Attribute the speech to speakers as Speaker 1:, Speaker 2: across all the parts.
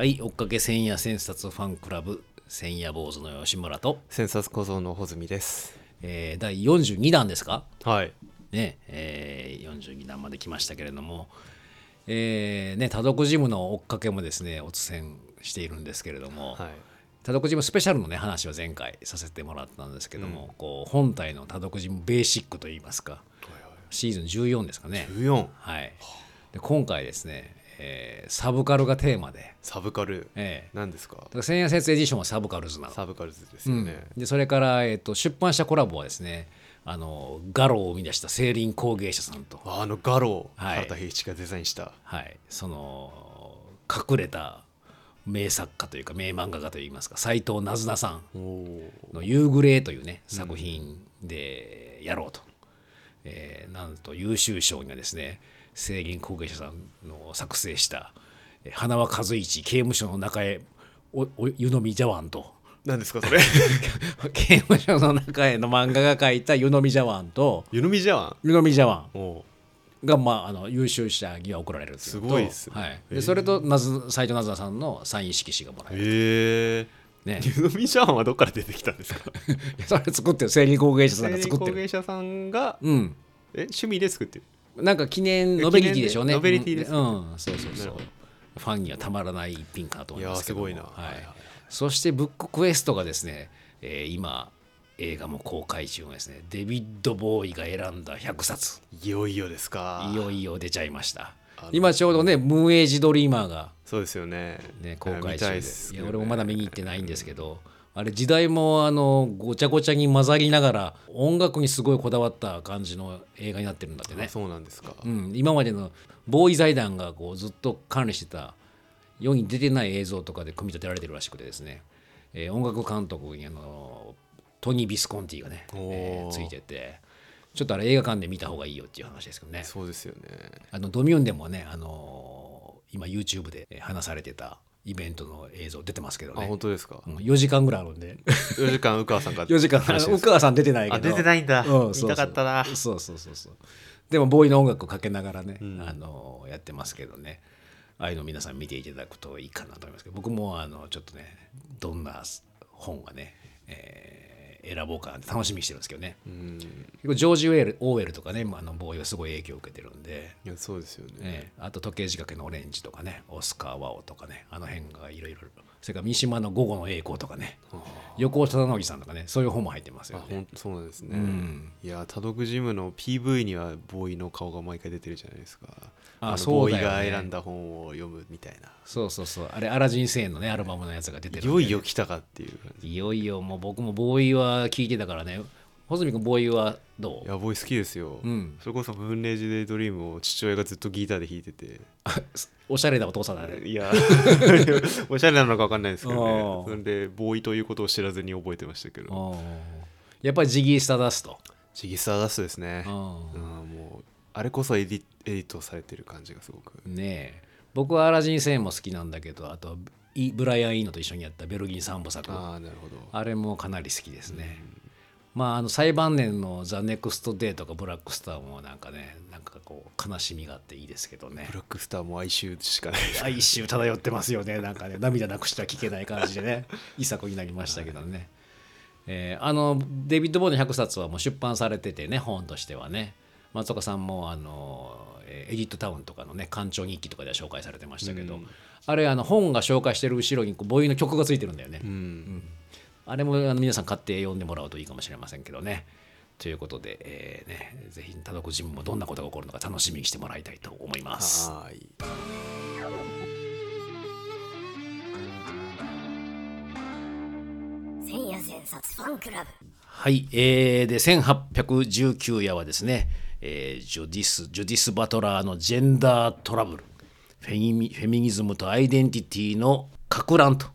Speaker 1: はい追っかけ千夜千冊ファンクラブ千夜坊主の吉村と、
Speaker 2: 千冊小僧の穂積です。
Speaker 1: えー第42弾ですか？
Speaker 2: はい。
Speaker 1: ねえー42弾まで来ましたけれども、えーね、多読ジムの追っかけもですねおつせんしているんですけれども、
Speaker 2: はい。
Speaker 1: 多読ジムスペシャルのね話を前回させてもらったんですけども、こう本体の多読ジムベーシックといいますか。シーズン14ですかね。
Speaker 2: 14
Speaker 1: はい。で今回ですね、えーサブカルがテーマで、
Speaker 2: サブカル？
Speaker 1: えー
Speaker 2: 何ですか？
Speaker 1: だから千夜千冊エディションはサブカルズなの。
Speaker 2: サブカルズですよね、
Speaker 1: でそれから、えー、と出版したコラボはですねあのガロを生み出した青林工藝舎さんと、
Speaker 2: あのガロー、
Speaker 1: はい。
Speaker 2: 羽良多平吉がデザインした。
Speaker 1: はい、その隠れた名作家というか名漫画家といいますか斎藤なずなさんの「夕暮れ」というね作品でやろうと、えーなんと優秀賞にはですね聖林工芸社さんの作成したえー花輪和一刑務所の中へおお湯飲み茶碗と。
Speaker 2: 何ですかそれ？
Speaker 1: 刑務所の中への漫画が描いた湯飲み茶碗と。
Speaker 2: 湯飲みじゃん
Speaker 1: 湯飲み茶碗。が、まあ、あの優秀者には贈られる
Speaker 2: すごいっすね。
Speaker 1: はい、でそれとなず斉藤なずなさんのサイン色紙がもらえる、
Speaker 2: へえ
Speaker 1: ね、
Speaker 2: 湯飲みじゃんはどっから出てきたんですか？
Speaker 1: それ作ってる。青林工藝舎さんが作ってる。
Speaker 2: 工芸者さんが
Speaker 1: うん。
Speaker 2: え趣味で作ってる？
Speaker 1: なんか記念ノベリティでしょうね。
Speaker 2: ノベリティですね。
Speaker 1: うん、うんそうそう。そうファンにはたまらない一品かなと思いますけど
Speaker 2: すごいな。
Speaker 1: はい。そしてブッククエストがですね、えー今映画も公開中のですね。デヴィッド・ボウイが選んだ100冊。
Speaker 2: いよいよですか。
Speaker 1: いよいよ出ちゃいました。今ちょうどねムーンエイジ・デイドリームが
Speaker 2: そうですよね。
Speaker 1: ね、公開中で。
Speaker 2: です
Speaker 1: いや俺もまだ見に行ってないんですけどあれ時代もあのごちゃごちゃに混ざりながら音楽にすごいこだわった感じの映画になってるんだってね、
Speaker 2: あそうなんですか、
Speaker 1: うん、今までのボーイ財団がこうずっと管理してた世に出てない映像とかで組み立てられてるらしくてですね、えー音楽監督にあのトニー・ビスコンティがね、えーついててちょっとあれ映画館で見た方がいいよっていう話ですけどね。
Speaker 2: そうですよね。
Speaker 1: あのドミューンでもね、あのー今 YouTube で話されてたイベントの映像出てますけど
Speaker 2: あ
Speaker 1: ね
Speaker 2: 本当ですか？
Speaker 1: うん4時間ぐらいあるんで。
Speaker 2: 4時間宇川さんが
Speaker 1: 4 時間
Speaker 2: 話してる
Speaker 1: お母さん出てないけど。
Speaker 2: あ出てないんだ。
Speaker 1: うんそうそう。
Speaker 2: 見たかったな。
Speaker 1: そうそうそうそう。でもボーイの音楽をかけながらね、
Speaker 2: ん。
Speaker 1: あのやってますけどね。ああいうの皆さん見ていただくといいかなと思いますけど僕もあのちょっとねどんな本がね、えー選ぼうかなって楽しみにしてるんですけどね。
Speaker 2: うん。
Speaker 1: 結構ジョージ・ウェルオーウェルとかねあのボーイはすごい影響を受けてるんで。
Speaker 2: いやそうですよね、
Speaker 1: ええ。あと時計仕掛けのオレンジとかねオスカー・ワオとかねあの辺がいろいろそれから三島の午後の栄光とかね。横尾忠則さんとかね。そういう本も入ってますよね。
Speaker 2: そうなんですね、
Speaker 1: うん。
Speaker 2: いや多読ジムの PV にはボーイの顔が毎回出てるじゃないですか。
Speaker 1: あ
Speaker 2: の
Speaker 1: そうだよね。
Speaker 2: ボーイが選んだ本を読むみたいな。
Speaker 1: そうそうそう。あれアラジン星のねアルバムのやつが出てるんで
Speaker 2: いよいよ来たかっていう感じ。
Speaker 1: いよいよもう僕もボーイは聞いてたからね穂積君ボーイはど
Speaker 2: いうやボーイ好きですよ、
Speaker 1: うん。
Speaker 2: それこそ「ブンレージ・デイ・ドリーム」を父親がずっとギターで弾いてて。
Speaker 1: おしゃれなお父さんだね。
Speaker 2: いや。おしゃれなのか分かんないですけど
Speaker 1: あ
Speaker 2: ね
Speaker 1: ー。
Speaker 2: それでボウイということを知らずに覚えてましたけど。
Speaker 1: うんやっぱりジギー・スターダスト。
Speaker 2: ジギスターダストですね。
Speaker 1: うん
Speaker 2: うんもうあれこそエディエディットされてる感じがすごく。
Speaker 1: ねえ。僕はアラジン・セインも好きなんだけどあとブライアン・イーノと一緒にやったベルリン三部作
Speaker 2: ああなるほど。
Speaker 1: あれもかなり好きですね。まあ、あの最晩年の「ザ・ネクスト・デー」とか「ブラックスター」もなんかねなんかこう悲しみがあっていいですけどね。
Speaker 2: ブラックスターも哀愁しかない。
Speaker 1: 哀愁漂ってますよねなんかね。涙なくしては聞けない感じでね。遺作になりましたけどね、えーあのデビッド・ボーイの100冊はもう出版されててね本としてはね。松岡さんもあのえーエディット・タウンとかのね館長日記とかでは紹介されてましたけど、
Speaker 2: うん。
Speaker 1: あれあの本が紹介してる後ろにこうボーイの曲がついてるんだよね、
Speaker 2: うん
Speaker 1: あれもあの皆さん買って読んでもらうといいかもしれませんけどね。ということで、えーね、ぜひ多読ジムもどんなことが起こるのか楽しみにしてもらいたいと思います。
Speaker 2: はーい
Speaker 3: 千夜千冊ファンクラブ
Speaker 1: はい、えー、で1819夜はですね、えージョディスジョディス・バトラーのジェンダートラブルフェミニフェミニズムとアイデンティティのか乱と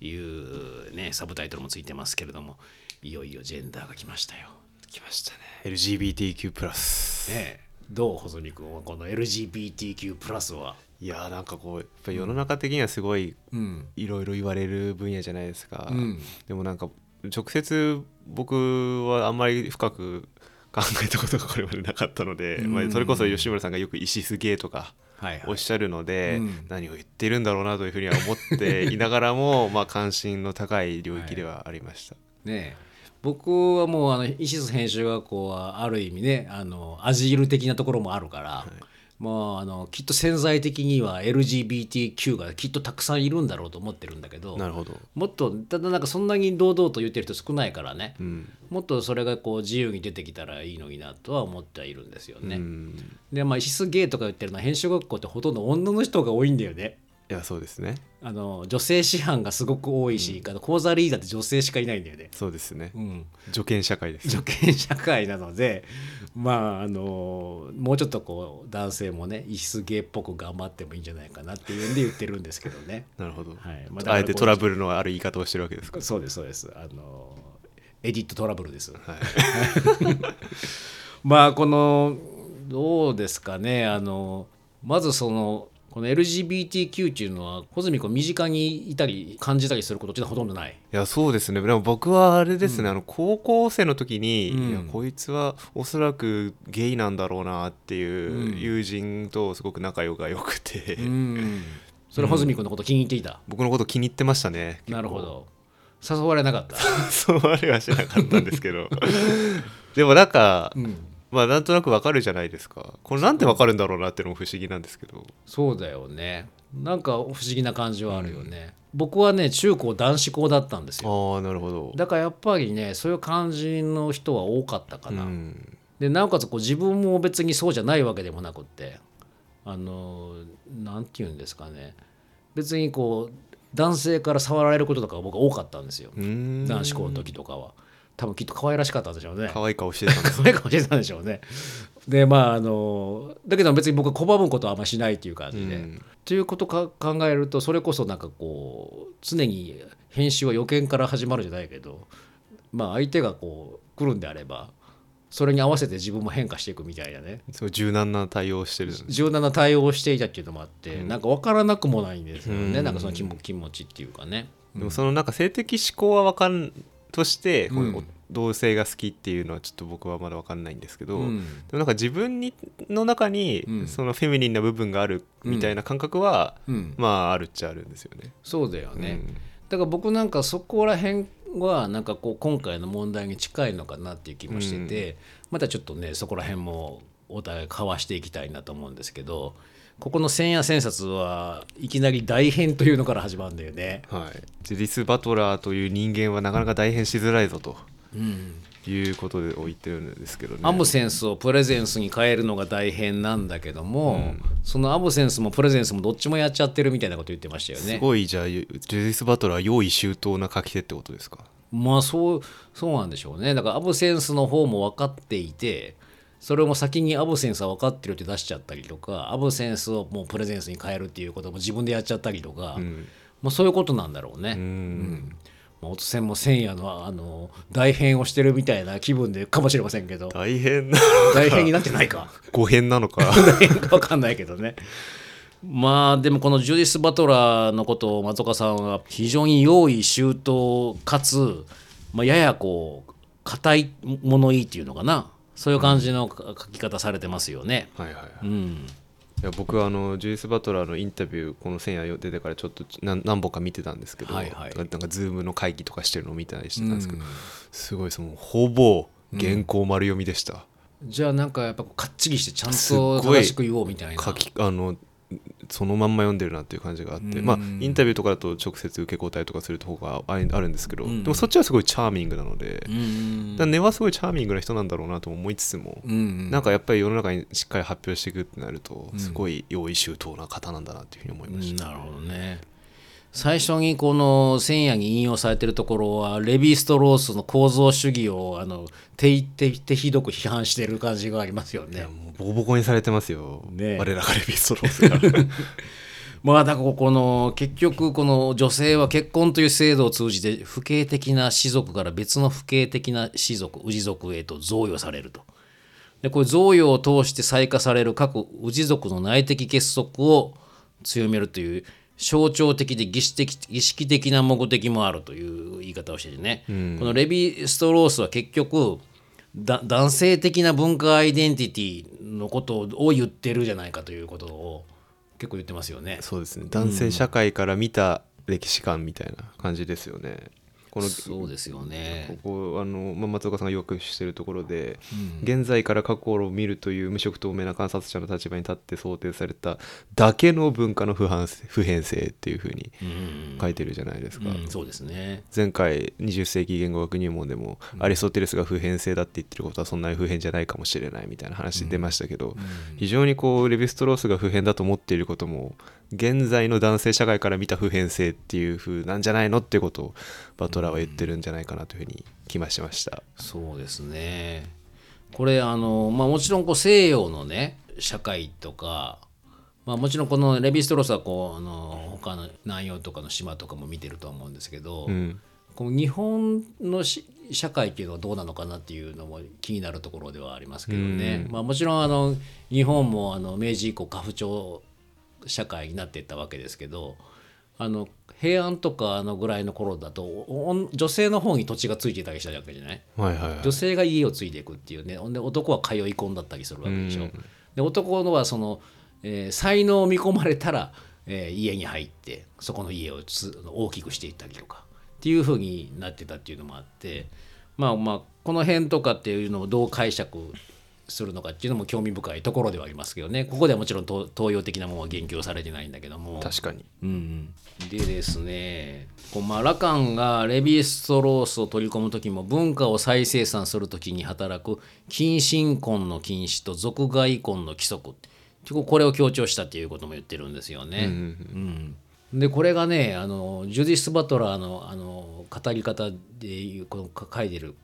Speaker 1: いう、ね、サブタイトルもついてますけれどもいよいよジェンダーが来ましたよ。
Speaker 2: 来ましたね。LGBTQ+. プラス。
Speaker 1: ねえどう細見君はこの LGBTQ+ プラスは？い
Speaker 2: やーなんかこうやっぱり世の中的にはすごい
Speaker 1: うん。
Speaker 2: いろいろ言われる分野じゃないですか、
Speaker 1: うん。
Speaker 2: でもなんか直接僕はあんまり深く考えたことがこれまでなかったので、
Speaker 1: うん。
Speaker 2: まあ、それこそ吉村さんがよく「石すげえ」とかおっしゃるので、
Speaker 1: うん。
Speaker 2: 何を言っているんだろうなというふうには思っていながらも まあ関心の高い領域ではありました。
Speaker 1: ねえ。僕はもうあの石津編集学校はある意味ねあのアジール的なところもあるから、まああのきっと潜在的には LGBTQ がきっとたくさんいるんだろうと思ってるんだけど
Speaker 2: なるほど、
Speaker 1: もっとただなんかそんなに堂々と言ってる人少ないからね、
Speaker 2: うん
Speaker 1: もっとそれがこう自由に出てきたらいいのになとは思ってはいるんですよね。
Speaker 2: うん
Speaker 1: でまあ石津ゲイとか言ってるのは編集学校ってほとんど女の人が多いんだよね。
Speaker 2: いやそうですね。
Speaker 1: あの女性師範がすごく多いし、あの講座リーダーって女性しかいないんだよね。
Speaker 2: そうですね、
Speaker 1: うん、
Speaker 2: 助権社会です
Speaker 1: 助権社会なので まああのもうちょっとこう男性もね異質芸っぽく頑張ってもいいんじゃないかなっていうんで言ってるんですけどね。
Speaker 2: なるほど、
Speaker 1: はい。まあ
Speaker 2: あえてトラブルのある言い方をしてるわけですか？
Speaker 1: そうですそうです。あのエディットトラブルです。
Speaker 2: はい。
Speaker 1: まあこのどうですかね。あのまずそのこの LGBTQ っていうのは穂積君身近にいたり感じたりすることってほとんどない。
Speaker 2: いやそうですね。でも僕はあれですね、あの高校生の時に、
Speaker 1: うん。
Speaker 2: いやこいつはおそらくゲイなんだろうなって
Speaker 1: う
Speaker 2: いうん。友人とすごく仲良が良くて、
Speaker 1: うんそれ穂積君のこと気に入っていた？
Speaker 2: 僕のこと気に入ってましたね
Speaker 1: なるほど。誘われなかった？
Speaker 2: そうあれはしなかったんですけど。でもなんか、
Speaker 1: うん
Speaker 2: まあなんとなくわかるじゃないですか。これなんでわかるんだろうなっていうのも不思議なんですけど。
Speaker 1: そうだよね。なんか不思議な感じはあるよね、僕はね中高男子校だったんですよ。
Speaker 2: ああなるほど。
Speaker 1: だからやっぱりねそういう感じの人は多かったかな、
Speaker 2: うん。
Speaker 1: でなおかつこう自分も別にそうじゃないわけでもなくって。あのなんて言うんですかね。別にこう男性から触られることとかが僕は多かったんですよ、
Speaker 2: うん。
Speaker 1: 男子校の時とかは多分きっと可愛らしかったんでしょうね。
Speaker 2: 可愛い顔してたんです
Speaker 1: 可愛いかもしれないでしょうね。でまああのだけど別に僕は拒むことはあんましないっていう感じで、
Speaker 2: うん。
Speaker 1: ということか考えるとそれこそなんかこう常に編集は予見から始まるじゃないけどまあ相手がこう来るんであればそれに合わせて自分も変化していくみたいなね。
Speaker 2: すごい柔軟な対応をしてる。
Speaker 1: 柔軟な対応をしていたっていうのもあって、
Speaker 2: うん。
Speaker 1: なんか分からなくもないんですよね、
Speaker 2: うん。
Speaker 1: なんかその気も気持ちっていうかね。
Speaker 2: でもそのなんか性的思考はわかんとして、同性が好きっていうのはちょっと僕はまだわかんないんですけど、
Speaker 1: うん。
Speaker 2: でもなんか自分にの中に
Speaker 1: うん。
Speaker 2: そのフェミニンな部分があるみたいな感覚は、
Speaker 1: うん。
Speaker 2: まああるっちゃあるんですよね。
Speaker 1: そうだよね、
Speaker 2: うん。
Speaker 1: だから僕なんかそこら辺はなんかこう今回の問題に近いのかなっていう気もしてて、またちょっとねそこら辺もお互い交わしていきたいなと思うんですけどここの千夜千冊はいきなり大変というのから始まるんだよね。
Speaker 2: はい、ジェディス・バトラーという人間はなかなか大変しづらいぞと
Speaker 1: うん
Speaker 2: いうことで言ってるんですけどね。
Speaker 1: アブセンスをプレゼンスに変えるのが大変なんだけども、
Speaker 2: うん
Speaker 1: そのアブセンスもプレゼンスもどっちもやっちゃってるみたいなこと言ってましたよね。
Speaker 2: すごいじゃあジェディス・バトラーは用意周到な書き手ってことですか？
Speaker 1: まあそうそうなんでしょうねだからアブセンスの方も分かっていてそれも先にアブセンスは分かってるって出しちゃったりとかアブセンスをもうプレゼンスに変えるっていうことも自分でやっちゃったりとか、
Speaker 2: うん。
Speaker 1: まあ、そういうことなんだろうね。
Speaker 2: う
Speaker 1: うん。んまあ、音千も千夜のあの大変をしてるみたいな気分でかもしれませんけど。
Speaker 2: 大変な
Speaker 1: 大変になってないか。
Speaker 2: 誤変なのか。
Speaker 1: 大変か分かんないけどね。まあでもこのジュディス・バトラーのことを松岡さんは非常に用意周到かつ、まあ、ややこう硬い物言いっていうのかなそういう感じの書き方されてますよね。
Speaker 2: はいはいはい。
Speaker 1: うん、
Speaker 2: いや僕はあのジュディス・バトラーのインタビューこの「千夜」出てからちょっと何何本か見てたんですけど、
Speaker 1: はいはい。
Speaker 2: なんかズームの会議とかしてるのを見たりしてたんですけど、
Speaker 1: うん。
Speaker 2: すごいそのほぼ原稿丸読みでした、
Speaker 1: じゃあなんかやっぱかっちりしてちゃんと正しく言おうみたいな。
Speaker 2: 書きあのそのまんま読んでるなっていう感じがあって、
Speaker 1: うん。
Speaker 2: まあインタビューとかだと直接受け答えとかする方がああるんですけど、
Speaker 1: うん。
Speaker 2: でもそっちはすごいチャーミングなので、根はすごいチャーミングな人なんだろうなと思いつつも、
Speaker 1: うん
Speaker 2: なんかやっぱり世の中にしっかり発表していくってなると
Speaker 1: うん。
Speaker 2: すごい用意周到な方なんだなっていうふうに思いました、
Speaker 1: なるほどね最初にこの千夜に引用されてるところはレヴィ・ストロースの構造主義をあの手手手ひどく批判してる感じがありますよね。
Speaker 2: もうボコボコにされてますよ、
Speaker 1: ねえ
Speaker 2: 我らがレビストロースが
Speaker 1: まあだからこの結局この女性は結婚という制度を通じて不敬的な士族から別の不敬的な士族氏族へと贈与されると。でこれ贈与を通して再化される各氏族の内的結束を強めるという象徴的で儀式的儀式的な目的もあるという言い方をしててね、このレヴィ・ストロースは結局だ男性的な文化アイデンティティのことを言ってるじゃないかということを結構言ってますよね。
Speaker 2: そうですね男性社会から見た歴史観みたいな感じですよね。この
Speaker 1: そうですよね。
Speaker 2: ここあの、まあ、松岡さんがよくしてるところで、現在から過去を見るという無色透明な観察者の立場に立って想定されただけの文化の不反普遍性っていうふうに
Speaker 1: うん
Speaker 2: 書いてるじゃないですか。
Speaker 1: うんそうですね。
Speaker 2: 前回20世紀言語学入門でも、アリストテレスが普遍性だって言ってることはそんなに普遍じゃないかもしれないみたいな話出ましたけど、非常にこうレヴィストロースが普遍だと思っていることも現在の男性社会から見た普遍性っていう風なんじゃないのってことをバトラーは言ってるんじゃないかなというふうに気ましました。
Speaker 1: そうですね。これあの、まあ、もちろんこう西洋のね社会とか、まあ、もちろんこのレヴィストロースはこうあの他の南洋とかの島とかも見てると思うんですけど、
Speaker 2: うん
Speaker 1: この日本のし社会っていうのはどうなのかなっていうのも気になるところではありますけどね、まあ、もちろんあの日本もあの明治以降家父長社会になっていったわけですけどあの平安とかあのぐらいの頃だと女性の方に土地がついてたりしたわけじゃない？
Speaker 2: はいはいはい。
Speaker 1: 女性が家を継いでいくっていうね。ほんで男は通い込んだったりするわけでしょ。で男のはその、えー才能を見込まれたら、えー家に入ってそこの家をつ大きくしていったりとかっていう風になってたっていうのもあってまあまあこの辺とかっていうのをどう解釈するのかっていうのも興味深いところではありますけどね。ここではもちろん東東洋的なものは言及されてないんだけども。
Speaker 2: 確かに。
Speaker 1: うん、でですねこうまあラカンがレヴィストロースを取り込む時も文化を再生産する時に働く近親婚の禁止と族外婚の規則これを強調したっていうことも言ってるんですよね。うんでこれがねあのジュディス・バトラーのあの語り方でいうこの書いてる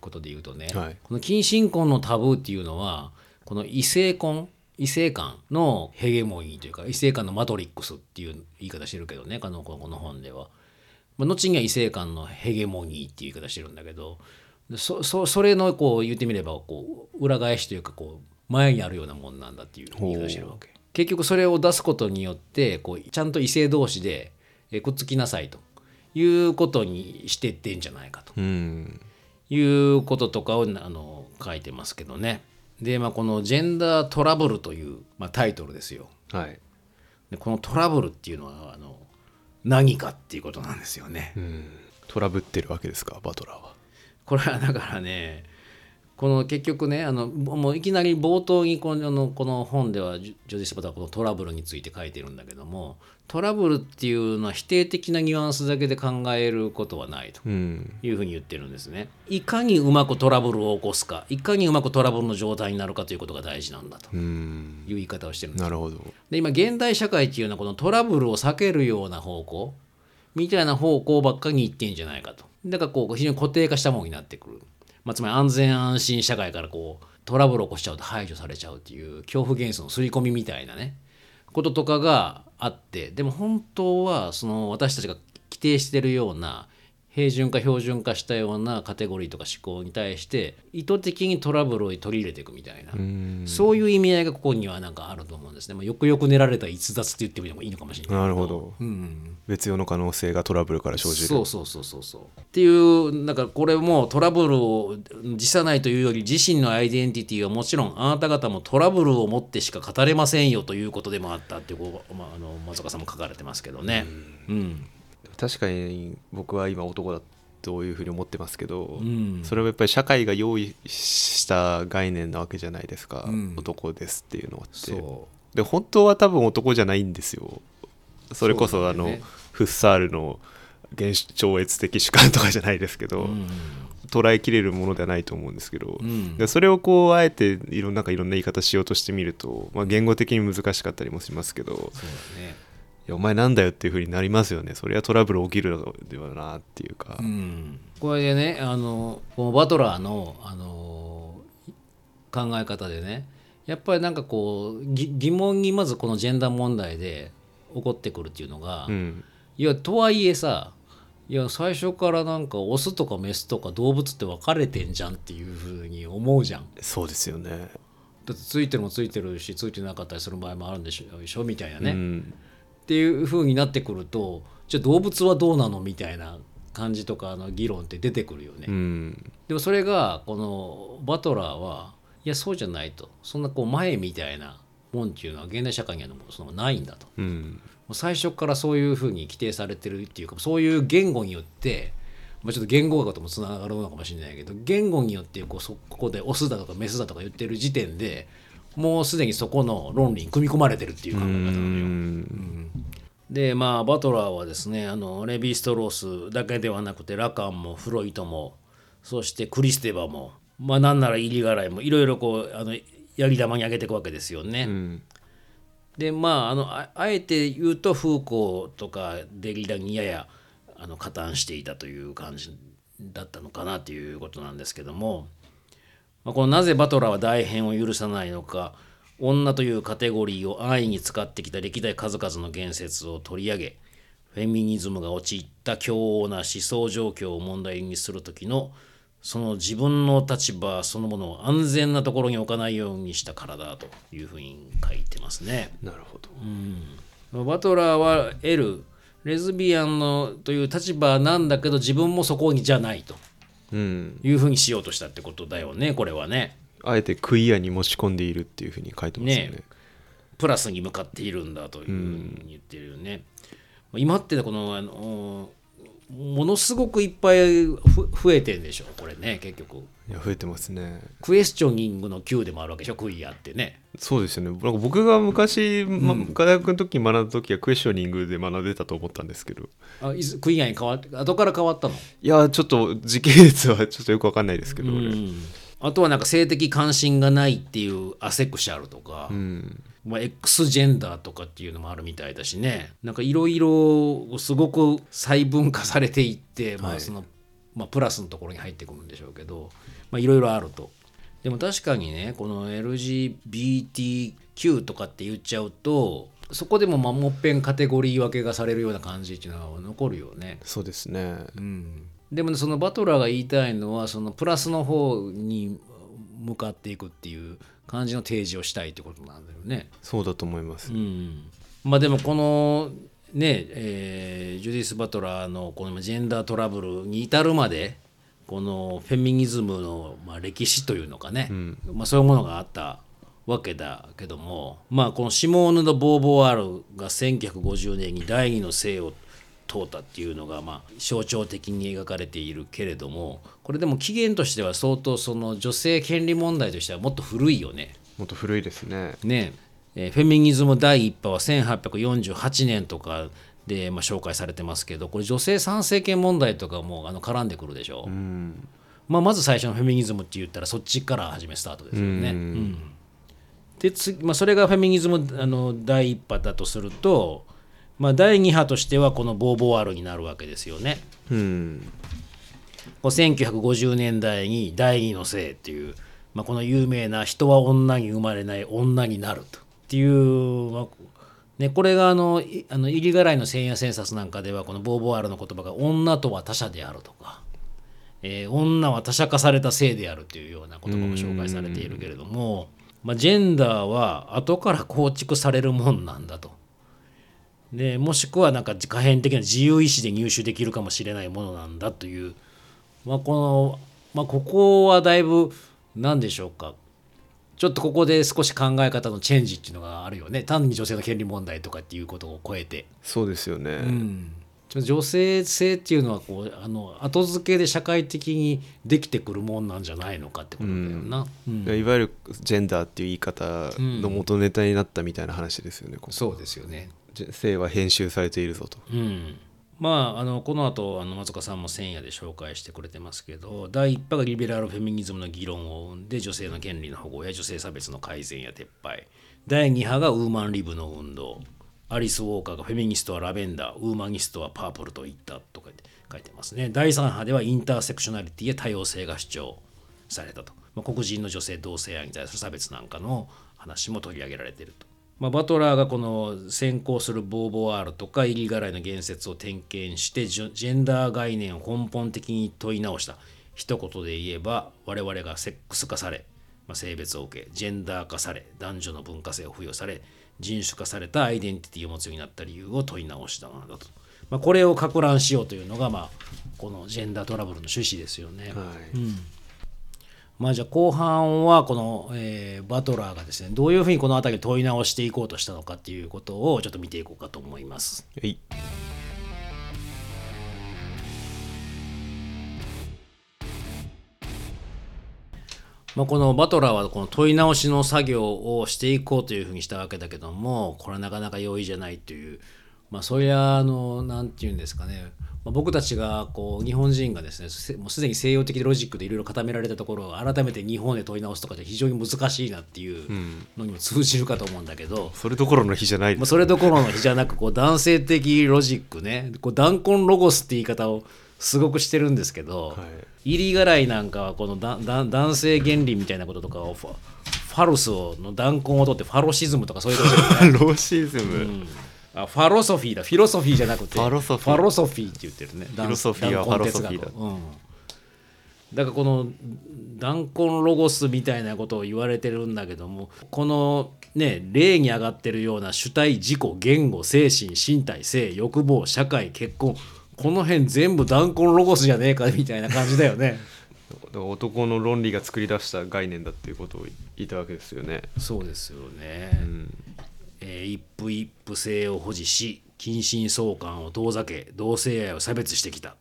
Speaker 1: ことで言うとね、
Speaker 2: はい
Speaker 1: この近親婚のタブーっていうのはこの異性婚異性間のヘゲモニーというか異性間のマトリックスっていう言い方してるけどねこのこの本では。まあ、後には異性間のヘゲモニーっていう言い方してるんだけどでそそそれのこう言ってみればこう裏返しというかこう前にあるようなもんなんだっていう言い方してるわけ。結局それを出すことによってこうちゃんと異性同士でえくっつきなさいということにしてってんじゃないかと。
Speaker 2: うん
Speaker 1: いうこととかをあの書いてますけどね。で、まあ、この「ジェンダートラブル」という、まあ、タイトルですよ。
Speaker 2: はい
Speaker 1: でこのトラブルっていうのはあの何かっていうことなんですよね。
Speaker 2: うんトラブってるわけですか？バトラーは
Speaker 1: これはだからねこの結局ねあのもういきなり冒頭にこのこの本ではジョディス・バタはこのトラブルについて書いてるんだけどもトラブルっていうのは否定的なニュアンスだけで考えることはないと。
Speaker 2: うん
Speaker 1: いうふうに言ってるんですね。いかにうまくトラブルを起こすか、いかにうまくトラブルの状態になるかということが大事なんだと
Speaker 2: うん
Speaker 1: いう言い方をしてるんですよ。
Speaker 2: なるほど
Speaker 1: で今現代社会っていうのはこのトラブルを避けるような方向みたいな方向ばっかりに行ってんじゃないかと。だからこう非常に固定化したものになってくる。まあ、つまり安全安心社会からこうトラブル起こしちゃうと排除されちゃうっていう恐怖元素の刷り込みみたいなねこととかがあってでも本当はその私たちが規定してるような平準化標準化したようなカテゴリーとか思考に対して意図的にトラブルを取り入れていくみたいな
Speaker 2: うん。
Speaker 1: そういう意味合いがここにはなんかあると思うんですね。まあ、よくよく練られた逸脱って言ってもいいのかもしれないけ
Speaker 2: なるほど。
Speaker 1: うん、
Speaker 2: 別用の可能性がトラブルから生じる。
Speaker 1: そうそうそうそう。そう。っていうなんかこれもトラブルを辞さないというより自身のアイデンティティはもちろんあなた方もトラブルを持ってしか語れませんよということでもあったってこう、まあ、あの松岡さんも書かれてますけどね。うん
Speaker 2: 確かに僕は今男だというふうに思ってますけど、
Speaker 1: うん。
Speaker 2: それはやっぱり社会が用意した概念なわけじゃないですか、
Speaker 1: うん。
Speaker 2: 男ですっていうのって。
Speaker 1: そ
Speaker 2: で本当は多分男じゃないんですよ。それこそあのフッサールの現超越的主観とかじゃないですけど、
Speaker 1: う。うん。
Speaker 2: 捉えきれるものではないと思うんですけど、
Speaker 1: うん。
Speaker 2: でそれをこうあえていろんなんかいろんな言い方しようとしてみると、まあ、言語的に難しかったりもしますけど
Speaker 1: そうだね。
Speaker 2: お前なんだよっていうふうになりますよね。それはトラブル起きるではなっていうか、
Speaker 1: うん、これでねあのこのバトラーのあの考え方でねやっぱりなんかこうぎ疑問にまずこのジェンダー問題で起こってくるっていうのが、
Speaker 2: うん。
Speaker 1: いやとはいえさいや最初からなんかオスとかメスとか動物って分かれてんじゃんっていうふうに思うじゃん。
Speaker 2: そうですよね。
Speaker 1: だってついてるもついてるしついてなかったりする場合もあるんでしょでしょみたいなね。
Speaker 2: うん
Speaker 1: っていう風になってくるとじゃあ動物はどうなのみたいな感じとかの議論って出てくるよね。
Speaker 2: うん
Speaker 1: でもそれがこのバトラーはいやそうじゃないとそんなこう前みたいなもんっていうのは現代社会にはもうそのないんだと。
Speaker 2: うん
Speaker 1: もう最初からそういうふうに規定されてるっていうかそういう言語によって、まあ、ちょっと言語学ともつながるのかもしれないけど言語によってこうそここでオスだとかメスだとか言ってる時点でもうすでにそこの論理に組み込まれてるっていう考え方なのよ。でまあバトラーはですねあのレヴィ・ストロースだけではなくてラカンもフロイトもそしてクリステバもまあなんならイリガライもいろいろこうあのやり玉に上げていくわけですよね。
Speaker 2: うん
Speaker 1: でまああのああえて言うとフーコーとかデリダにややあの加担していたという感じだったのかなということなんですけども、まあ、このなぜバトラーは大変を許さないのか女というカテゴリーを安易に使ってきた歴代数々の言説を取り上げフェミニズムが陥った強硬な思想状況を問題にする時のその自分の立場そのものを安全なところに置かないようにしたからだというふうに書いてますね。
Speaker 2: なるほど。
Speaker 1: バトラーは L レズビアンのという立場なんだけど自分もそこにじゃないと。
Speaker 2: うん
Speaker 1: いうふうにしようとしたってことだよねこれはね。
Speaker 2: あえてクイアに持ち込んでいるっていうふうに書いてますよね
Speaker 1: ねプラスに向かっているんだというふうに言ってるよね。今ってこのあのものすごくいっぱいふ増えてんでしょこれね結局。
Speaker 2: いや増えてますね。
Speaker 1: クエスチョニングの Q でもあるわけでしょクイアってね。
Speaker 2: そうですよね。なんか僕が昔、ま大学の時に学んだ時はクエスチョニングで学んでたと思ったんですけど。
Speaker 1: あいつクイアに変わって後から変わったの？
Speaker 2: いやちょっと時系列はちょっとよくわかんないですけど、俺。
Speaker 1: うん。あとはなんか性的関心がないっていうアセクシャルとか、
Speaker 2: うん
Speaker 1: まあ、X ジェンダーとかっていうのもあるみたいだしねなんかいろいろすごく細分化されていって、まあそのまあ、プラスのところに入ってくるんでしょうけどまあいろいろあると。でも確かにねこの LGBTQ とかって言っちゃうとそこでもまあもっぺんカテゴリー分けがされるような感じっていうのは残るよね。
Speaker 2: そうですね
Speaker 1: でもねそのバトラーが言いたいのはそのプラスの方に向かっていくっていう感じの提示をしたいってことなんだよね。
Speaker 2: そうだと思います、
Speaker 1: うん、まあでもこのね、えージュディス・バトラーのこのジェンダートラブルに至るまでこのフェミニズムの、まあ、歴史というのかね、まあ、そういうものがあったわけだけどもまあこのシモーヌ・ド・ボーボワールが1950年に第二の性を問うたっていうのがまあ象徴的に描かれているけれどもこれでも起源としては相当その女性権利問題としてはもっと古いよね。
Speaker 2: もっと古いですね。
Speaker 1: ね。えーフェミニズム第一波は1848年とかで、まあ、紹介されてますけどこれ女性参政権問題とかもあの絡んでくるでしょ、
Speaker 2: うん。
Speaker 1: まあ、まず最初のフェミニズムって言ったらそっちから始めスタートですよね。うん。で次、まあ、それがフェミニズムあの第一波だとすると、まあ、第二波としてはこのボーボワールになるわけですよね。
Speaker 2: うん
Speaker 1: こう1950年代に第二の性っていう、まあ、この有名な人は女に生まれない女になるとっていう、まあね、これがあのいあの入りがらいの千夜千冊なんかではこのボーボワールの言葉が女とは他者であるとか、えー女は他者化された性であるというような言葉も紹介されているけれども、まあ、ジェンダーは後から構築されるもんなんだと。でもしくはなんか可変的な自由意志で入手できるかもしれないものなんだという、まあ、この、まあ、ここはだいぶ何でしょうか。ちょっとここで少し考え方のチェンジっていうのがあるよね。単に女性の権利問題とかっていうことを超えて、
Speaker 2: そうですよね、
Speaker 1: うん。女性性っていうのはこうあの後付けで社会的にできてくるもんなんじゃないのかってことだよな、うん。
Speaker 2: いやいわゆるジェンダーっていう言い方の元ネタになったみたいな話ですよね、ここ
Speaker 1: そうですよね。
Speaker 2: じ性は編集されているぞと。
Speaker 1: うん、まああのこの後あの松岡さんも千夜で紹介してくれてますけど第一波がリベラルフェミニズムの議論を生んで女性の権利の保護や女性差別の改善や撤廃。第二波がウーマンリブの運動。アリス・ウォーカーがフェミニストはラベンダーウーマニストはパープルと言ったとか書いてますね。第三波ではインターセクショナリティや多様性が主張されたと、まあ、黒人の女性同性愛に対する差別なんかの話も取り上げられていると。まあ、バトラーがこの先行するボーボワールとかイリガライの言説を点検してジェンダー概念を根本的に問い直した。一言で言えば我々がセックス化され、まあ、性別を受けジェンダー化され男女の文化性を付与され人種化されたアイデンティティを持つようになった理由を問い直したのだと、まあ、これをか乱しようというのが、まあ、このジェンダートラブルの趣旨ですよね。
Speaker 2: はい、
Speaker 1: まあじゃあ後半はこの、えーバトラーがですねどういうふうにこの辺り問い直していこうとしたのかっていうことをちょっと見ていこうかと思います。
Speaker 2: はい
Speaker 1: まあ、このバトラーはこの問い直しの作業をしていこうというふうにしたわけだけどもこれはなかなか容易じゃないというまあそりゃあの何て言うんですかね、まあ、僕たちがこう日本人がですねせもうすでに西洋的ロジックでいろいろ固められたところを改めて日本で問い直すとかじゃ非常に難しいなっていうのにも通じるかと思うんだけど、
Speaker 2: それどころの日じゃない。
Speaker 1: まあ、それどころの日じゃなくこう男性的ロジックねこう弾痕ロゴスって言い方をすごくしてるんですけど、
Speaker 2: はい。
Speaker 1: 入りがらいなんかはこのだだ男性原理みたいなこととかをファロスをの弾痕を取ってファロシズムとかそういうことですよね
Speaker 2: ローシズム、
Speaker 1: うんあファロソフィーだ。フィロソフィーじゃなくて
Speaker 2: ファロソフィー。
Speaker 1: ファロソフィーって言ってるね。
Speaker 2: フィロソフィーはファロソフィーだ
Speaker 1: うん。だからこの弾痕ロゴスみたいなことを言われてるんだけどもこのね例に上がってるような主体自己言語精神身体性欲望社会結婚この辺全部弾痕ロゴスじゃねえかみたいな感じだよね。
Speaker 2: 男の論理が作り出した概念だっていうことを言ったわけですよね。
Speaker 1: そうですよね、
Speaker 2: うん
Speaker 1: えー一夫一夫制を保持し近親相関を遠ざけ同性愛を差別してきた。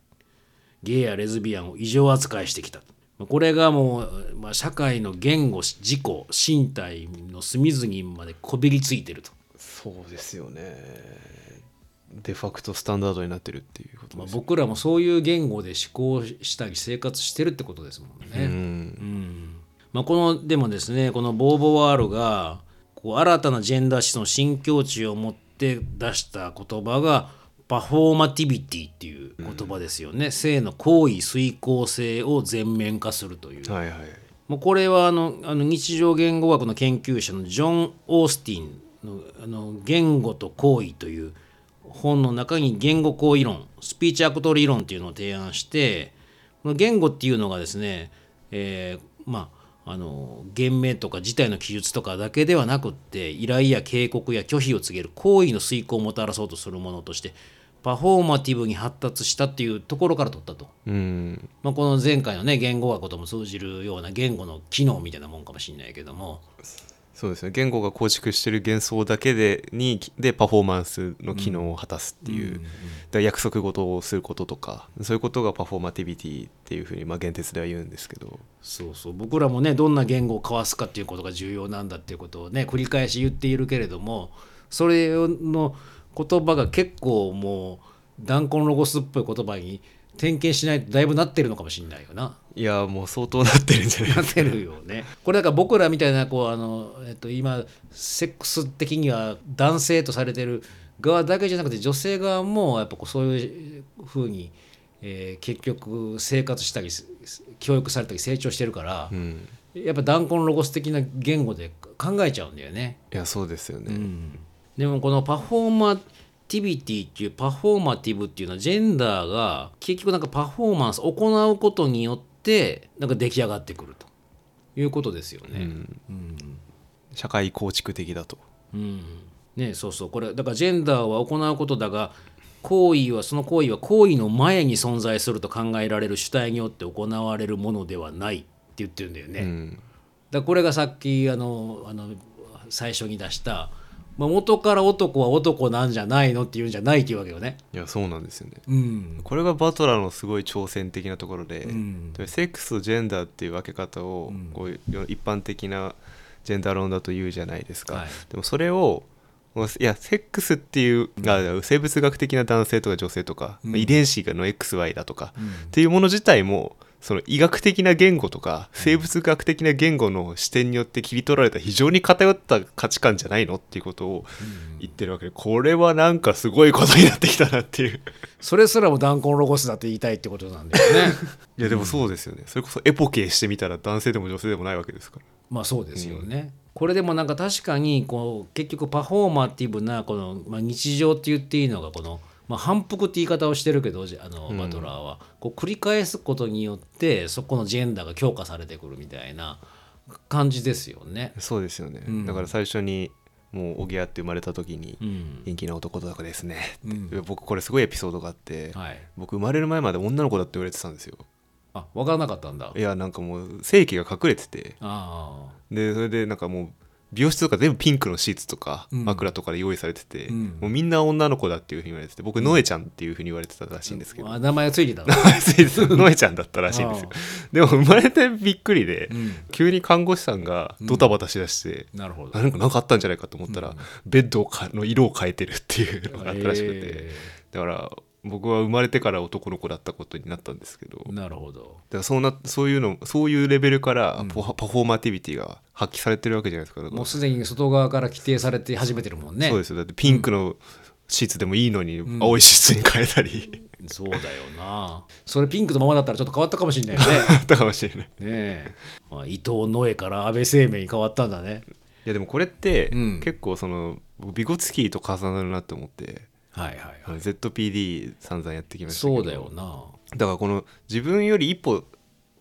Speaker 1: ゲイやレズビアンを異常扱いしてきた。これがもう、まあ、社会の言語自己身体の隅々までこびりついてると、
Speaker 2: そうですよね。デファクトスタンダードになってるっていうこと
Speaker 1: まあ、僕らもそういう言語で思考したり生活してるってことですもんね。
Speaker 2: うん。
Speaker 1: うん。まあ、このでもですねこのボーボワールがこう新たなジェンダー思想の新境地を持って出した言葉がパフォーマティビティっていう言葉ですよね、性の行為遂行性を全面化するという、
Speaker 2: はいはい。
Speaker 1: もうこれはあのあの日常言語学の研究者のジョン・オースティンの「あの言語と行為」という本の中に言語行為論スピーチアクト理論っていうのを提案してこの言語っていうのがですね、えーまああの言明とか事態の記述とかだけではなくって依頼や警告や拒否を告げる行為の遂行をもたらそうとするものとしてパフォーマティブに発達したっていうところから取ったと。
Speaker 2: うん。
Speaker 1: まあ、この前回のね言語学とも通じるような言語の機能みたいなもんかもしれないけども
Speaker 2: そうですね。言語が構築してる幻想だけでにでパフォーマンスの機能を果たすっていう、だから約束事をすることとかそういうことがパフォーマティビティっていうふうにまあ原哲では言うんですけど。
Speaker 1: そうそう僕らもねどんな言語を交わすかっていうことが重要なんだっていうことをね繰り返し言っているけれどもそれの言葉が結構もう弾痕ロゴスっぽい言葉に点検しないとだいぶなってるのかもしれないよな。
Speaker 2: いやもう相当なってるんじゃない
Speaker 1: なってるよね。これだから僕らみたいなこうあの、えっと、今セックス的には男性とされてる側だけじゃなくて女性側もやっぱこうそういうふうに、えー結局生活したり教育されたり成長してるから、
Speaker 2: うん。
Speaker 1: やっぱ弾痕ロゴス的な言語で考えちゃうんだよね。
Speaker 2: いやそうですよね。
Speaker 1: でもこのパフォーマティビティっていうパフォーマティブっていうのはジェンダーが結局なんかパフォーマンスを行うことによってなんか出来上がってくるということですよね。
Speaker 2: 社会構築的だと。
Speaker 1: うんねそうそうこれだからジェンダーは行うことだが行為はその行為は行為の前に存在すると考えられる主体によって行われるものではないって言ってるんだよね。
Speaker 2: うん。
Speaker 1: だからこれがさっきあのあの最初に出した、まあ、元から男は男なんじゃないのっていうんじゃないっていうわけよね。
Speaker 2: いやそうなんですよね。
Speaker 1: うん。
Speaker 2: これがバトラーのすごい挑戦的なところで、
Speaker 1: ん。
Speaker 2: セックスとジェンダーっていう分け方を、こう一般的なジェンダー論だと言うじゃないですか、
Speaker 1: はい。
Speaker 2: でもそれをいやセックスっていう、あ生物学的な男性とか女性とか、遺伝子の XY だとか、っていうもの自体もその医学的な言語とか生物学的な言語の視点によって切り取られた非常に偏った価値観じゃないのっていうことを言ってるわけでこれはなんかすごいことになってきたなっていう。
Speaker 1: それすらも弾痕ロゴスだって言いたいってことなんだよね。
Speaker 2: いやでもそうですよね、それこそエポケーしてみたら男性でも女性でもないわけですから。
Speaker 1: まあそうですよね。これでもなんか確かにこう結局パフォーマティブなこの、まあ、日常って言っていいのがこの、まあ、反復って言い方をしてるけどじあのバトラーは、こう繰り返すことによってそこのジェンダーが強化されてくるみたいな感じですよね。
Speaker 2: そうですよね、
Speaker 1: ん。
Speaker 2: だから最初にもうおぎやって生まれた時に
Speaker 1: うん。
Speaker 2: 元気な男とかですね、
Speaker 1: うん。
Speaker 2: 僕これすごいエピソードがあって、
Speaker 1: はい、
Speaker 2: 僕生まれる前まで女の子だって言われてたんですよ。
Speaker 1: ああ分からなかったんだ。
Speaker 2: いやなんかもう正規が隠れてて。
Speaker 1: あ
Speaker 2: でそれでなんかもう美容室とか全部ピンクのシーツとか
Speaker 1: うん。
Speaker 2: 枕とかで用意されてて、
Speaker 1: うん。
Speaker 2: もうみんな女の子だっていうふうに言われてて僕ノエちゃんっていうふうに言われてたらしいんですけど、
Speaker 1: ああ名前が ついてた。の
Speaker 2: ノエちゃんだったらしいんですよ。でも生まれてびっくりで、
Speaker 1: うん。
Speaker 2: 急に看護師さんがドタバタしだして、
Speaker 1: なるほど。
Speaker 2: なんか何かあったんじゃないかと思ったら、ベッドの色を変えてるっていうのがあったらしくて、
Speaker 1: え。
Speaker 2: だから僕は生まれてから男の子だったことになったんですけど。
Speaker 1: なるほど。
Speaker 2: らそうなそういうのそういうレベルからパフォーマティビティが発揮されてるわけじゃないですか。
Speaker 1: もうすでに外側から規定されて始めてるもんね。
Speaker 2: そうですよ。だってピンクのシーツでもいいのに青いシーツに変えたり、
Speaker 1: そうだよな。それピンクのままだったらちょっと変わったかもしれないよね。
Speaker 2: あったかもしれない。い
Speaker 1: ねえ、まあ、伊藤野江から安倍生命に変わったんだね。
Speaker 2: やでもこれって、
Speaker 1: うん。
Speaker 2: 結構その僕ビゴツキーと重なるなって思って
Speaker 1: はいはいはい。
Speaker 2: ZPD 散々やってきましたけど。
Speaker 1: そうだよな。
Speaker 2: だからこの自分より一歩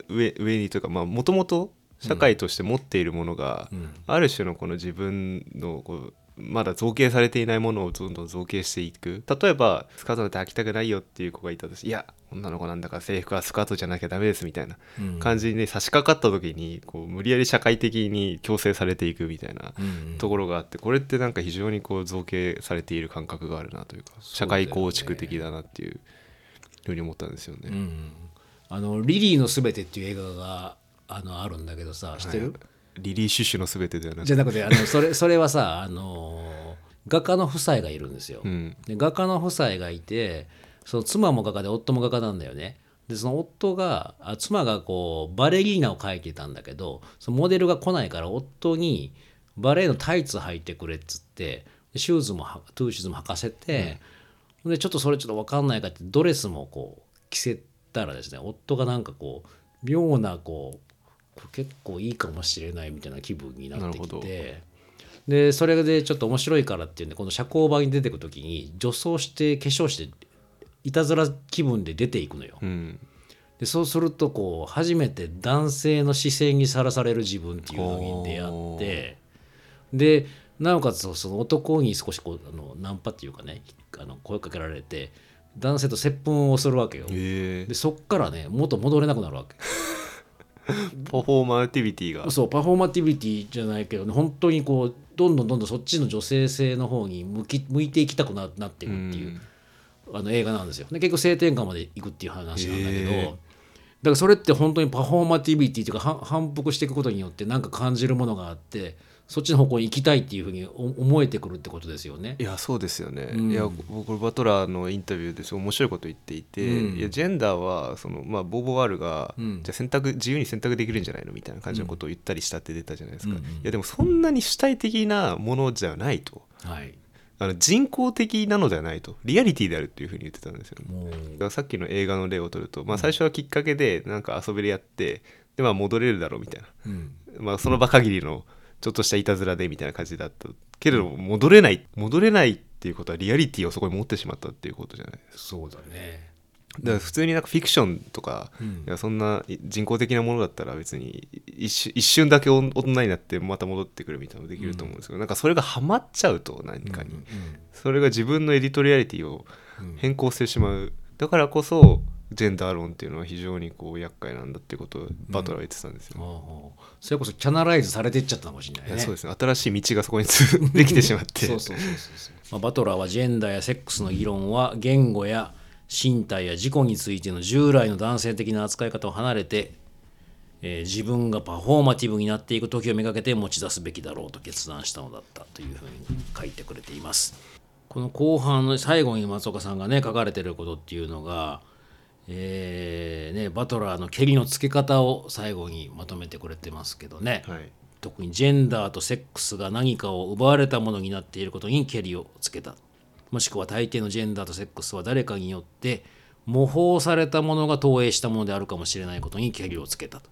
Speaker 2: 上上にというかもともと社会として持っているものが、
Speaker 1: うん。
Speaker 2: ある種のこの自分のこうまだ造形されていないものをどんどん造形していく。例えばスカートなんて履きたくないよっていう子がいたとしていや女の子なんだから制服はスカートじゃなきゃダメですみたいな
Speaker 1: うん。
Speaker 2: 感じに、ね、差し掛かった時にこう無理やり社会的に強制されていくみたいなところがあってこれってなんか非常にこう造形されている感覚があるなというか社会構築的だなっていうふうに思ったんですよね。
Speaker 1: うんあの「リリーのすべて」っていう映画があのあるんだけどさ知ってる、
Speaker 2: リリー・シュシュの全てではなく
Speaker 1: じゃなくてあのそれ それはさあの画家の夫妻がいるんですよ、
Speaker 2: うん。
Speaker 1: で画家の夫妻がいてその妻も画家で夫も画家なんだよね。でその夫があ妻がこうバレリーナを描いてたんだけどそのモデルが来ないから夫にバレエのタイツ履いてくれっつってでシューズもはトゥーシューズも履かせて、でちょっとそれちょっと分かんないかってドレスもこう着せたらですね夫がなんかこう妙なこうこれ結構いいかもしれないみたいな気分になってきてでそれでちょっと面白いからっていうんでこの社交場に出てく時に女装して化粧していたずら気分で出ていくのよ。
Speaker 2: うん
Speaker 1: でそうするとこう初めて男性の視線にさらされる自分っていうのに出会ってでなおかつその男に少しこうあのナンパっていうかねあの声かけられて男性と接吻をするわけよ。でそっからね元戻れなくなるわけ。
Speaker 2: パフォーマーティビティが。
Speaker 1: そうパフォーマティビティじゃないけどね本当にこうどんどんどんどんそっちの女性性の方に向き向いていきたくななっていくっていう、あの映画なんですよ。で結構性転換までいくっていう話なんだけどだからそれって本当にパフォーマティビティというかは反復していくことによってなんか感じるものがあってそっちの方向に行きたいっていうふうにお思えてくるってことですよね。
Speaker 2: い。やそうですよね、
Speaker 1: うん。
Speaker 2: いや僕バトラーのインタビューです面白いこと言っていて、
Speaker 1: うん。
Speaker 2: いやジェンダーはその、まあ、ボーボワールが、
Speaker 1: うん。
Speaker 2: じゃあ選択自由に選択できるんじゃないのみたいな感じのことを言ったりしたって出たじゃないですか、いやでもそんなに主体的なものじゃないと。
Speaker 1: はい、
Speaker 2: あの人工的なのではないと。リアリティであるっていうふうに言ってたんですよね。だからさっきの映画の例を取ると、まあ、最初はきっかけでなんか遊びでやってで、まあ、戻れるだろうみたいな。
Speaker 1: うん。
Speaker 2: まあ、その場限りのちょっとしたいたずらでみたいな感じだったけれども戻れない戻れないっていうことはリアリティをそこに持ってしまったっていうことじゃない。
Speaker 1: そうだね。
Speaker 2: だから普通になんかフィクションとか、
Speaker 1: うん。
Speaker 2: いやそんな人工的なものだったら別に一瞬だけ大人になってまた戻ってくるみたいなのできると思うんですけど、なんかそれがハマっちゃうと何かに、
Speaker 1: うんうん。
Speaker 2: それが自分のエディトリアリティを
Speaker 1: うん。
Speaker 2: 変更してしまう。だからこそジェンダー論っていうのは非常にこう厄介なんだっていうことをバトラーは言ってたんですよ、
Speaker 1: ああそれこそキャナライズされていっちゃったかもしれないね。
Speaker 2: そうですね新しい道がそこにつできてしまって。
Speaker 1: そうそうそうそうそう、まあ、バトラーはジェンダーやセックスの議論は言語や身体や自己についての従来の男性的な扱い方を離れて、えー自分がパフォーマティブになっていく時をめがけて持ち出すべきだろうと決断したのだったというふうに書いてくれています。この後半の最後に松岡さんがね書かれてることっていうのが、えーね、バトラーの蹴りのつけ方を最後にまとめてくれてますけどね、
Speaker 2: はい。
Speaker 1: 特にジェンダーとセックスが何かを奪われたものになっていることにけりをつけた。もしくは大抵のジェンダーとセックスは誰かによって模倣されたものが投影したものであるかもしれないことにけりをつけたと、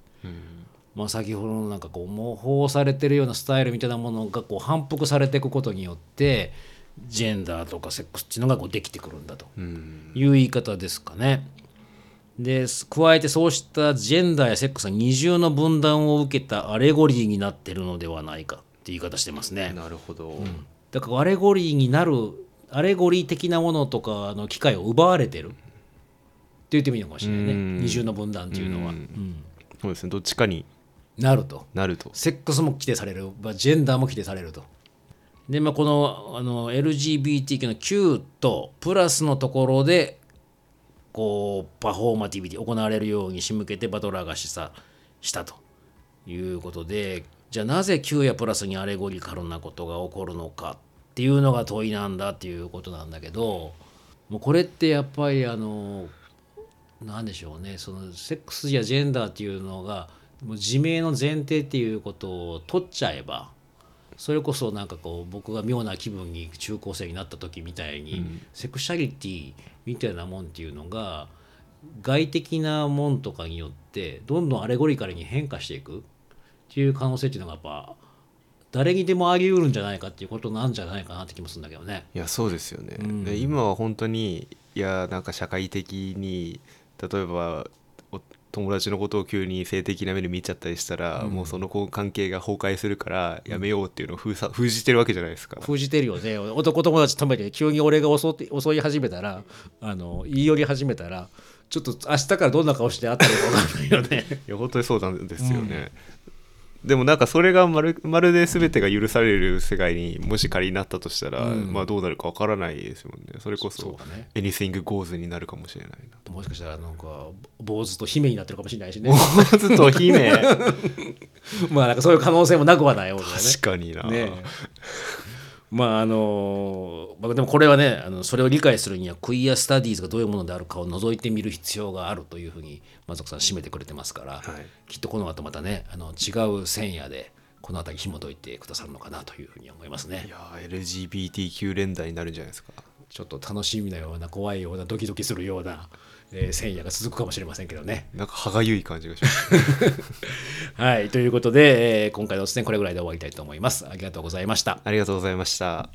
Speaker 1: まあ、先ほどのなんかこう模倣されてるようなスタイルみたいなものがこう反復されていくことによってジェンダーとかセックスっていうのがこうできてくるんだという言い方ですかね。で加えてそうしたジェンダーやセックスは二重の分断を受けたアレゴリーになってるのではないかって言い方してますね。
Speaker 2: なるほど、
Speaker 1: だからアレゴリーになるアレゴリー的なものとかの機会を奪われてる。っていう言ってもいいのかもしれないね。
Speaker 2: うん。
Speaker 1: 二重の分断っていうのは、
Speaker 2: うん。
Speaker 1: うん。
Speaker 2: そうですね。どっちかに
Speaker 1: なると。
Speaker 2: なると。
Speaker 1: セックスも規定される、まあ、ジェンダーも規定されると。で、まあ、このあの LGBTQ の Q とプラスのところでこうパフォーマティビティ行われるように仕向けてバトラーが示唆したということでじゃあなぜ Q やプラスにアレゴリカルなことが起こるのかっていうのが問いなんだっていうことなんだけどもうこれってやっぱりあのなんでしょうねそのセックスやジェンダーっていうのがもう自明の前提っていうことを取っちゃえばそれこそなんかこう僕が妙な気分に中高生になった時みたいに、セクシャリティみたいなもんっていうのが外的なもんとかによってどんどんアレゴリカルに変化していく。っていう可能性っていうのがやっぱ誰にでもあり得るんじゃないかっていうことなんじゃないかなって気もするんだけどね。
Speaker 2: いやそうですよね、
Speaker 1: うん。
Speaker 2: で今は本当にいやなんか社会的に例えばお友達のことを急に性的な目で見ちゃったりしたら、もうその子関係が崩壊するからやめようっていうのを封鎖封じてるわけじゃないですか。
Speaker 1: 封じてるよね男友達止めて急に俺が襲って襲い始めたらあの言い寄り始めたらちょっと明日からどんな顔して会ったらいいか分かんないよね。
Speaker 2: いや本当にそうなんですよね。でもなんかそれがまるまるで全てが許される世界にもし仮になったとしたら、
Speaker 1: うん。
Speaker 2: まあどうなるかわからないですもんね。それこそ
Speaker 1: そうだね。
Speaker 2: anything goes になるかもしれないな
Speaker 1: もしかしたらなんか坊主と姫になってるかもしれないしね。
Speaker 2: ずっと姫。
Speaker 1: まあなんかそういう可能性もなくはないよね。
Speaker 2: 確かにな、
Speaker 1: ね。えまああのまあでもこれはねあのそれを理解するにはクイアスタディーズがどういうものであるかを覗いてみる必要があるというふうに松岡さん締めてくれてますから、
Speaker 2: はい。
Speaker 1: きっとこの後またねあの違う線野でこの辺り紐解いてくださるのかなというふうに思いますね。
Speaker 2: い。やー LGBTQ 連打になるんじゃないですか。
Speaker 1: ちょっと楽しみなような怖いようなドキドキするような、えー、戦夜が続くかもしれませんけどね。
Speaker 2: なんか歯がゆい感じがします。
Speaker 1: はい、ということで、えー、今回のおすすめこれぐらいで終わりたいと思います。ありがとうございました。
Speaker 2: ありがとうございました。